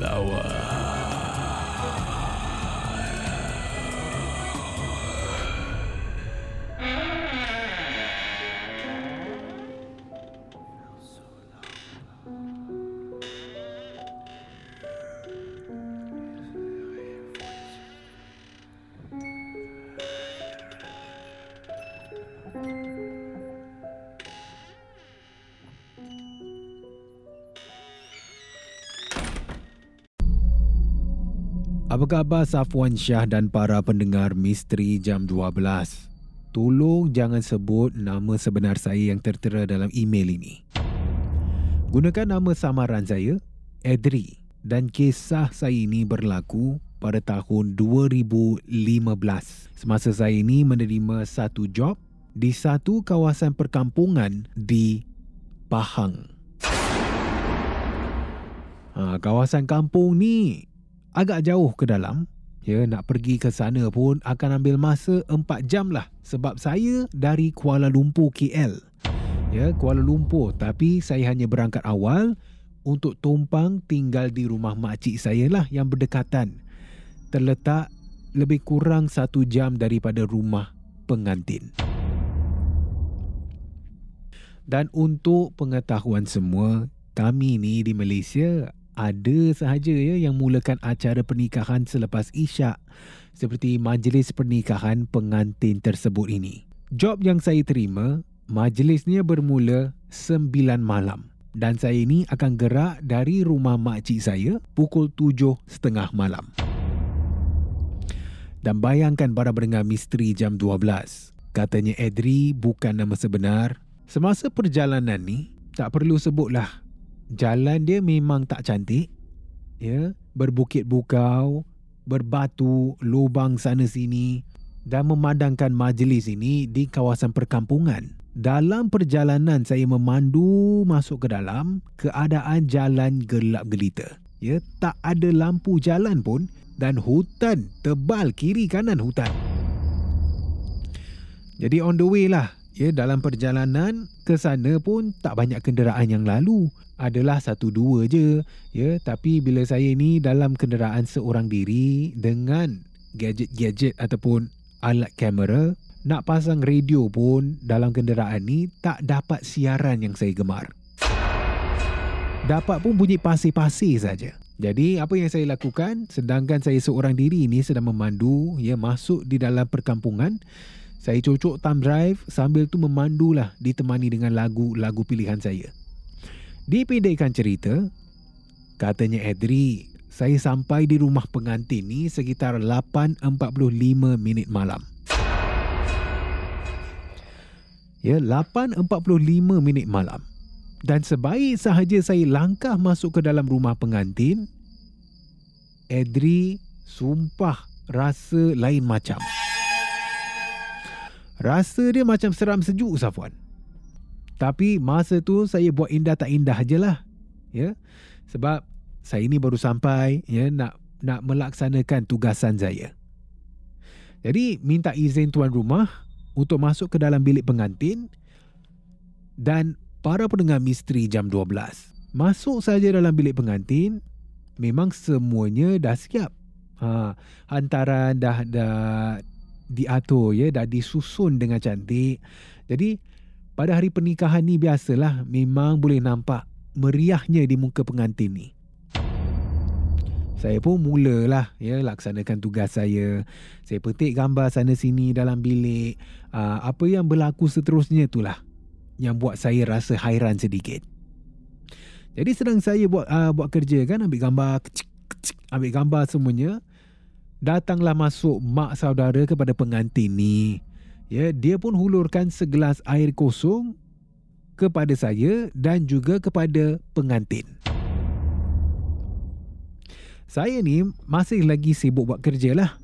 lawan. Apa khabar Safwan Syah dan para pendengar Misteri Jam 12? Tolong jangan sebut nama sebenar saya yang tertera dalam email ini. Gunakan nama samaran saya, Edri. Dan kisah saya ini berlaku pada tahun 2015. Semasa saya ini menerima satu job di satu kawasan perkampungan di Pahang. Ha, kawasan kampung ni agak jauh ke dalam. Ya, nak pergi ke sana pun akan ambil masa 4 jam lah. Sebab saya dari Kuala Lumpur KL. Ya, Kuala Lumpur. Tapi saya hanya berangkat awal untuk tumpang tinggal di rumah makcik saya lah yang berdekatan. Terletak lebih kurang satu jam daripada rumah pengantin. Dan untuk pengetahuan semua, kami ni di Malaysia ada sahaja ya yang mulakan acara pernikahan selepas isyak seperti majlis pernikahan pengantin tersebut ini. Job yang saya terima, majlisnya bermula 9 malam dan saya ini akan gerak dari rumah makcik saya pukul 7.30 malam. Dan bayangkan para pendengar misteri jam 12. Katanya Edri bukan nama sebenar. Semasa perjalanan ni, tak perlu sebutlah jalan dia memang tak cantik. Ya, berbukit bukau, berbatu, lubang sana sini dan memandangkan majlis ini di kawasan perkampungan. Dalam perjalanan saya memandu masuk ke dalam, keadaan jalan gelap gelita. Ya, tak ada lampu jalan pun dan hutan tebal kiri kanan hutan. Jadi on the way lah Ya, dalam perjalanan ke sana pun tak banyak kenderaan yang lalu. Adalah satu dua je. Ya, tapi bila saya ni dalam kenderaan seorang diri dengan gadget-gadget ataupun alat kamera, nak pasang radio pun dalam kenderaan ni tak dapat siaran yang saya gemar. Dapat pun bunyi pasir-pasir saja. Jadi apa yang saya lakukan sedangkan saya seorang diri ni sedang memandu ya masuk di dalam perkampungan saya cocok thumb drive sambil tu memandulah ditemani dengan lagu-lagu pilihan saya. Dipendekkan cerita, katanya Edri, saya sampai di rumah pengantin ni sekitar 8.45 minit malam. Ya, 8.45 minit malam. Dan sebaik sahaja saya langkah masuk ke dalam rumah pengantin, Edri sumpah rasa lain macam. Rasa dia macam seram sejuk Safwan. Tapi masa tu saya buat indah tak indah je lah. Ya. Sebab saya ni baru sampai ya nak nak melaksanakan tugasan saya. Jadi minta izin tuan rumah untuk masuk ke dalam bilik pengantin dan para pendengar misteri jam 12. Masuk saja dalam bilik pengantin, memang semuanya dah siap. Ha, hantaran dah dah diatur ya, dah disusun dengan cantik. Jadi pada hari pernikahan ni biasalah memang boleh nampak meriahnya di muka pengantin ni saya pun mulalah ya laksanakan tugas saya. Saya petik gambar sana sini dalam bilik. Uh, apa yang berlaku seterusnya itulah yang buat saya rasa hairan sedikit. Jadi sedang saya buat uh, buat kerja kan ambil gambar kecik, kecik, ambil gambar semuanya. Datanglah masuk mak saudara kepada pengantin ni. Ya, dia pun hulurkan segelas air kosong kepada saya dan juga kepada pengantin. Saya ni masih lagi sibuk buat kerja lah.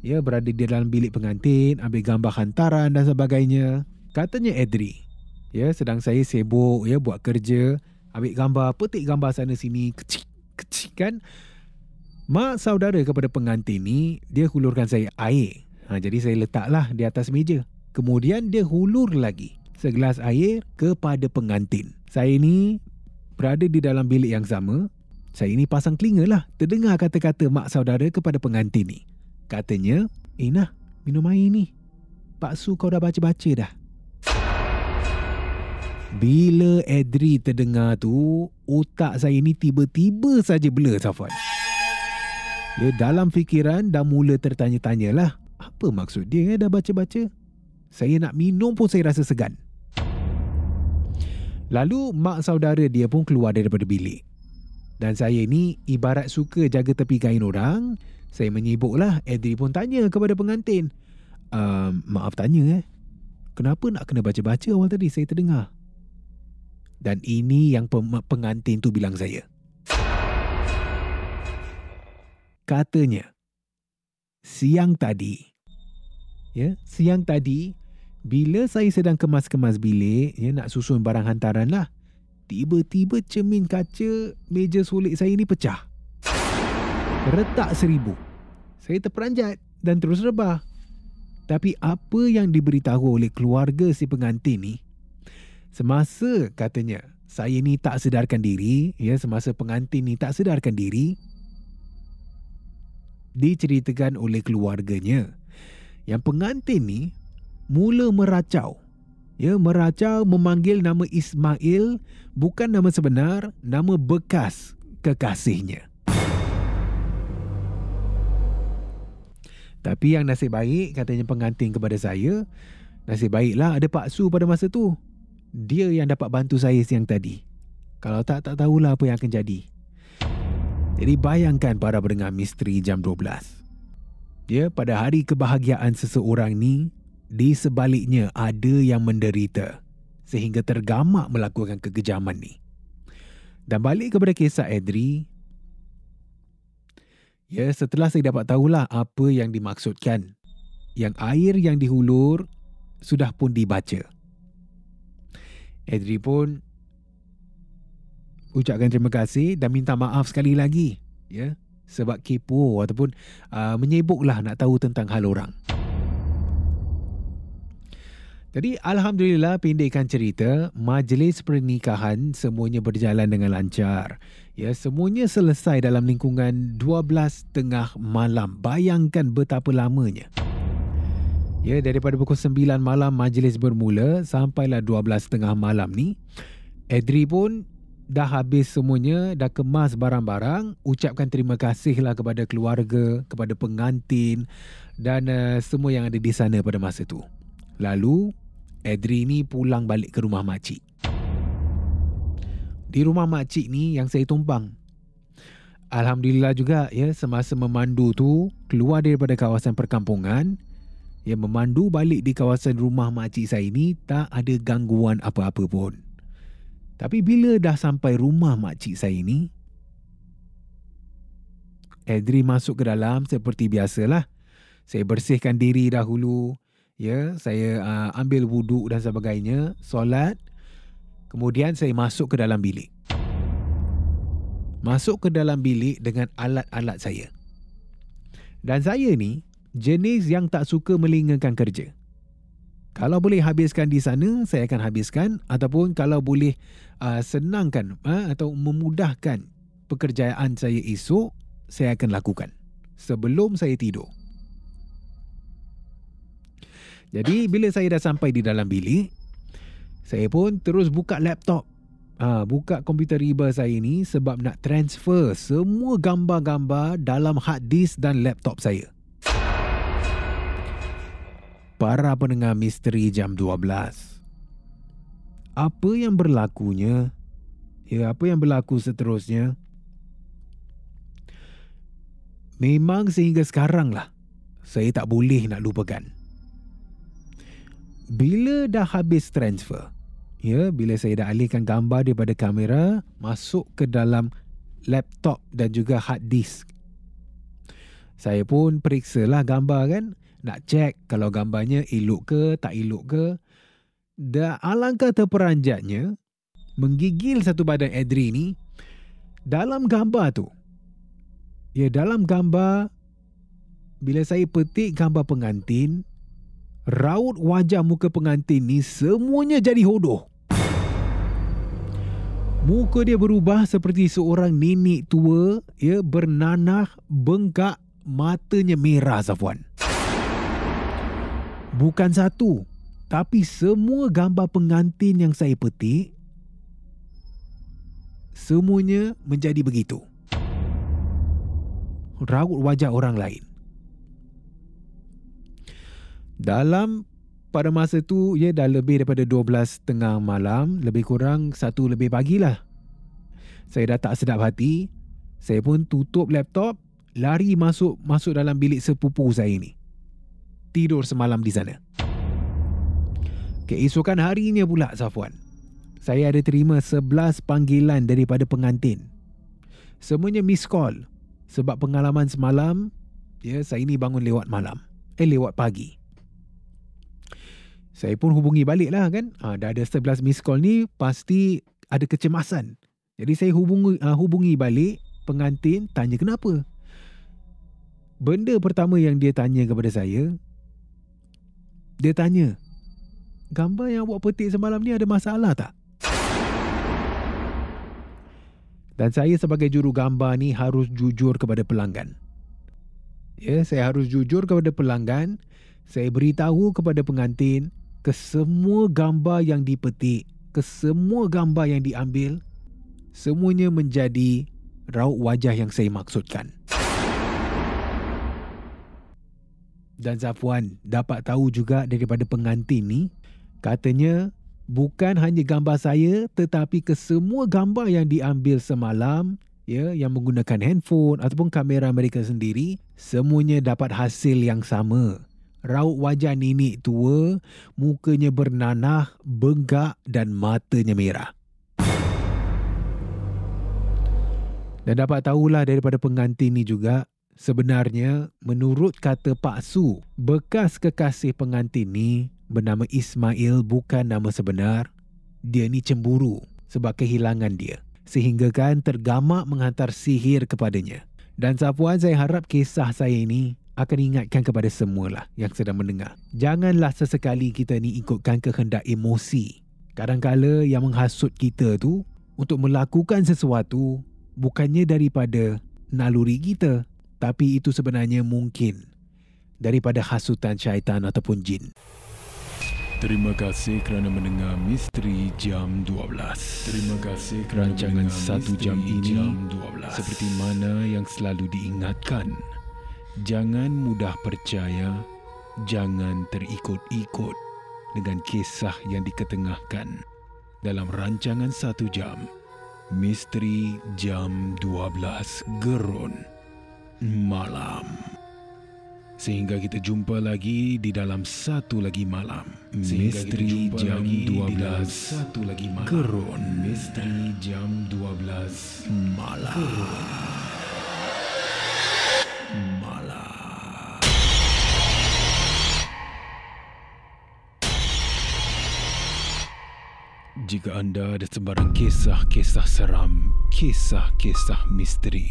Ya, berada di dalam bilik pengantin, ambil gambar hantaran dan sebagainya. Katanya Edri. Ya, sedang saya sibuk ya buat kerja, ambil gambar, petik gambar sana sini, kecil, kecil kan. Mak saudara kepada pengantin ni, dia hulurkan saya air. Ha, jadi saya letaklah di atas meja. Kemudian dia hulur lagi segelas air kepada pengantin. Saya ni berada di dalam bilik yang sama saya ini pasang telinga lah terdengar kata-kata mak saudara kepada pengantin ni. Katanya, eh nah, minum air ni. Pak Su kau dah baca-baca dah. Bila Edri terdengar tu, otak saya ni tiba-tiba saja blur Safwan. Ya, dalam fikiran dah mula tertanya-tanya lah. Apa maksud dia eh, dah baca-baca? Saya nak minum pun saya rasa segan. Lalu mak saudara dia pun keluar daripada bilik. Dan saya ni ibarat suka jaga tepi kain orang. Saya menyibuklah. Edri pun tanya kepada pengantin. Um, maaf tanya eh. Kenapa nak kena baca-baca awal tadi saya terdengar? Dan ini yang pengantin tu bilang saya. Katanya, siang tadi, ya, siang tadi, bila saya sedang kemas-kemas bilik, ya, nak susun barang hantaran lah, Tiba-tiba cermin kaca meja sulit saya ni pecah. Retak seribu. Saya terperanjat dan terus rebah. Tapi apa yang diberitahu oleh keluarga si pengantin ni, semasa katanya saya ni tak sedarkan diri, ya semasa pengantin ni tak sedarkan diri, diceritakan oleh keluarganya yang pengantin ni mula meracau ya meracau memanggil nama Ismail bukan nama sebenar, nama bekas kekasihnya. Tapi yang nasib baik katanya pengantin kepada saya, nasib baiklah ada Pak Su pada masa tu. Dia yang dapat bantu saya siang tadi. Kalau tak, tak tahulah apa yang akan jadi. Jadi bayangkan para pendengar misteri jam 12. Ya, pada hari kebahagiaan seseorang ni, di sebaliknya ada yang menderita sehingga tergamak melakukan kekejaman ni. Dan balik kepada kisah Edri, ya setelah saya dapat tahulah apa yang dimaksudkan, yang air yang dihulur sudah pun dibaca. Edri pun ucapkan terima kasih dan minta maaf sekali lagi, ya sebab kepo ataupun uh, menyibuklah nak tahu tentang hal orang. Jadi Alhamdulillah pendekkan cerita, majlis pernikahan semuanya berjalan dengan lancar. Ya, semuanya selesai dalam lingkungan 12 tengah malam. Bayangkan betapa lamanya. Ya, daripada pukul 9 malam majlis bermula sampailah 12 tengah malam ni. Edri pun dah habis semuanya, dah kemas barang-barang, ucapkan terima kasihlah kepada keluarga, kepada pengantin dan uh, semua yang ada di sana pada masa tu. Lalu Edri ni pulang balik ke rumah makcik. Di rumah makcik ni yang saya tumpang. Alhamdulillah juga ya semasa memandu tu keluar daripada kawasan perkampungan yang memandu balik di kawasan rumah makcik saya ni tak ada gangguan apa-apa pun. Tapi bila dah sampai rumah makcik saya ni Edri masuk ke dalam seperti biasalah. Saya bersihkan diri dahulu Ya, saya uh, ambil wuduk dan sebagainya, solat. Kemudian saya masuk ke dalam bilik. Masuk ke dalam bilik dengan alat-alat saya. Dan saya ni jenis yang tak suka melingangkan kerja. Kalau boleh habiskan di sana, saya akan habiskan ataupun kalau boleh uh, senangkan uh, atau memudahkan pekerjaan saya esok, saya akan lakukan sebelum saya tidur. Jadi bila saya dah sampai di dalam bilik, saya pun terus buka laptop. Ha, buka komputer riba saya ni sebab nak transfer semua gambar-gambar dalam hard disk dan laptop saya. Para pendengar misteri jam 12. Apa yang berlakunya? Ya, apa yang berlaku seterusnya? Memang sehingga sekarang lah saya tak boleh nak lupakan. Bila dah habis transfer, ya, bila saya dah alihkan gambar daripada kamera masuk ke dalam laptop dan juga hard disk. Saya pun periksa lah gambar kan, nak cek kalau gambarnya elok ke, tak elok ke. Dan alangkah terperanjatnya, menggigil satu badan Adri ni, dalam gambar tu, Ya dalam gambar bila saya petik gambar pengantin, raut wajah muka pengantin ni semuanya jadi hodoh. Muka dia berubah seperti seorang nenek tua, ya bernanah, bengkak, matanya merah Safwan. Bukan satu, tapi semua gambar pengantin yang saya petik semuanya menjadi begitu raut wajah orang lain. Dalam pada masa tu ia dah lebih daripada 12 tengah malam, lebih kurang satu lebih pagi lah. Saya dah tak sedap hati. Saya pun tutup laptop, lari masuk masuk dalam bilik sepupu saya ni. Tidur semalam di sana. Keesokan harinya pula Safwan. Saya ada terima 11 panggilan daripada pengantin. Semuanya miss call sebab pengalaman semalam, ya, saya ini bangun lewat malam. Eh, lewat pagi. Saya pun hubungi balik lah kan. Ha, dah ada 11 miss call ni, pasti ada kecemasan. Jadi saya hubungi, uh, hubungi balik pengantin, tanya kenapa. Benda pertama yang dia tanya kepada saya, dia tanya, gambar yang awak petik semalam ni ada masalah tak? Dan saya sebagai juru gambar ni harus jujur kepada pelanggan. Ya, saya harus jujur kepada pelanggan. Saya beritahu kepada pengantin ke semua gambar yang dipetik, ke semua gambar yang diambil, semuanya menjadi raut wajah yang saya maksudkan. Dan Zafwan dapat tahu juga daripada pengantin ni, katanya bukan hanya gambar saya tetapi ke semua gambar yang diambil semalam ya yang menggunakan handphone ataupun kamera mereka sendiri semuanya dapat hasil yang sama. Raut wajah nenek tua mukanya bernanah bengkak dan matanya merah. Dan dapat tahulah daripada pengantin ni juga sebenarnya menurut kata Pak Su bekas kekasih pengantin ni bernama Ismail bukan nama sebenar. Dia ni cemburu sebab kehilangan dia. Sehingga kan tergamak menghantar sihir kepadanya. Dan Sapuan saya harap kisah saya ini akan ingatkan kepada semualah yang sedang mendengar. Janganlah sesekali kita ni ikutkan kehendak emosi. Kadang-kala yang menghasut kita tu untuk melakukan sesuatu bukannya daripada naluri kita. Tapi itu sebenarnya mungkin daripada hasutan syaitan ataupun jin. Terima kasih kerana mendengar Misteri Jam 12. Terima kasih kerana rancangan satu jam ini jam 12. seperti mana yang selalu diingatkan. Jangan mudah percaya, jangan terikut-ikut dengan kisah yang diketengahkan dalam rancangan satu jam. Misteri Jam 12 Gerun malam. Sehingga kita jumpa lagi di dalam satu lagi malam. Sehingga Misteri jam 12 di dalam satu lagi malam. Kerun. Misteri jam 12 malam. Kerun. Jika anda ada sebarang kisah-kisah seram, kisah-kisah misteri,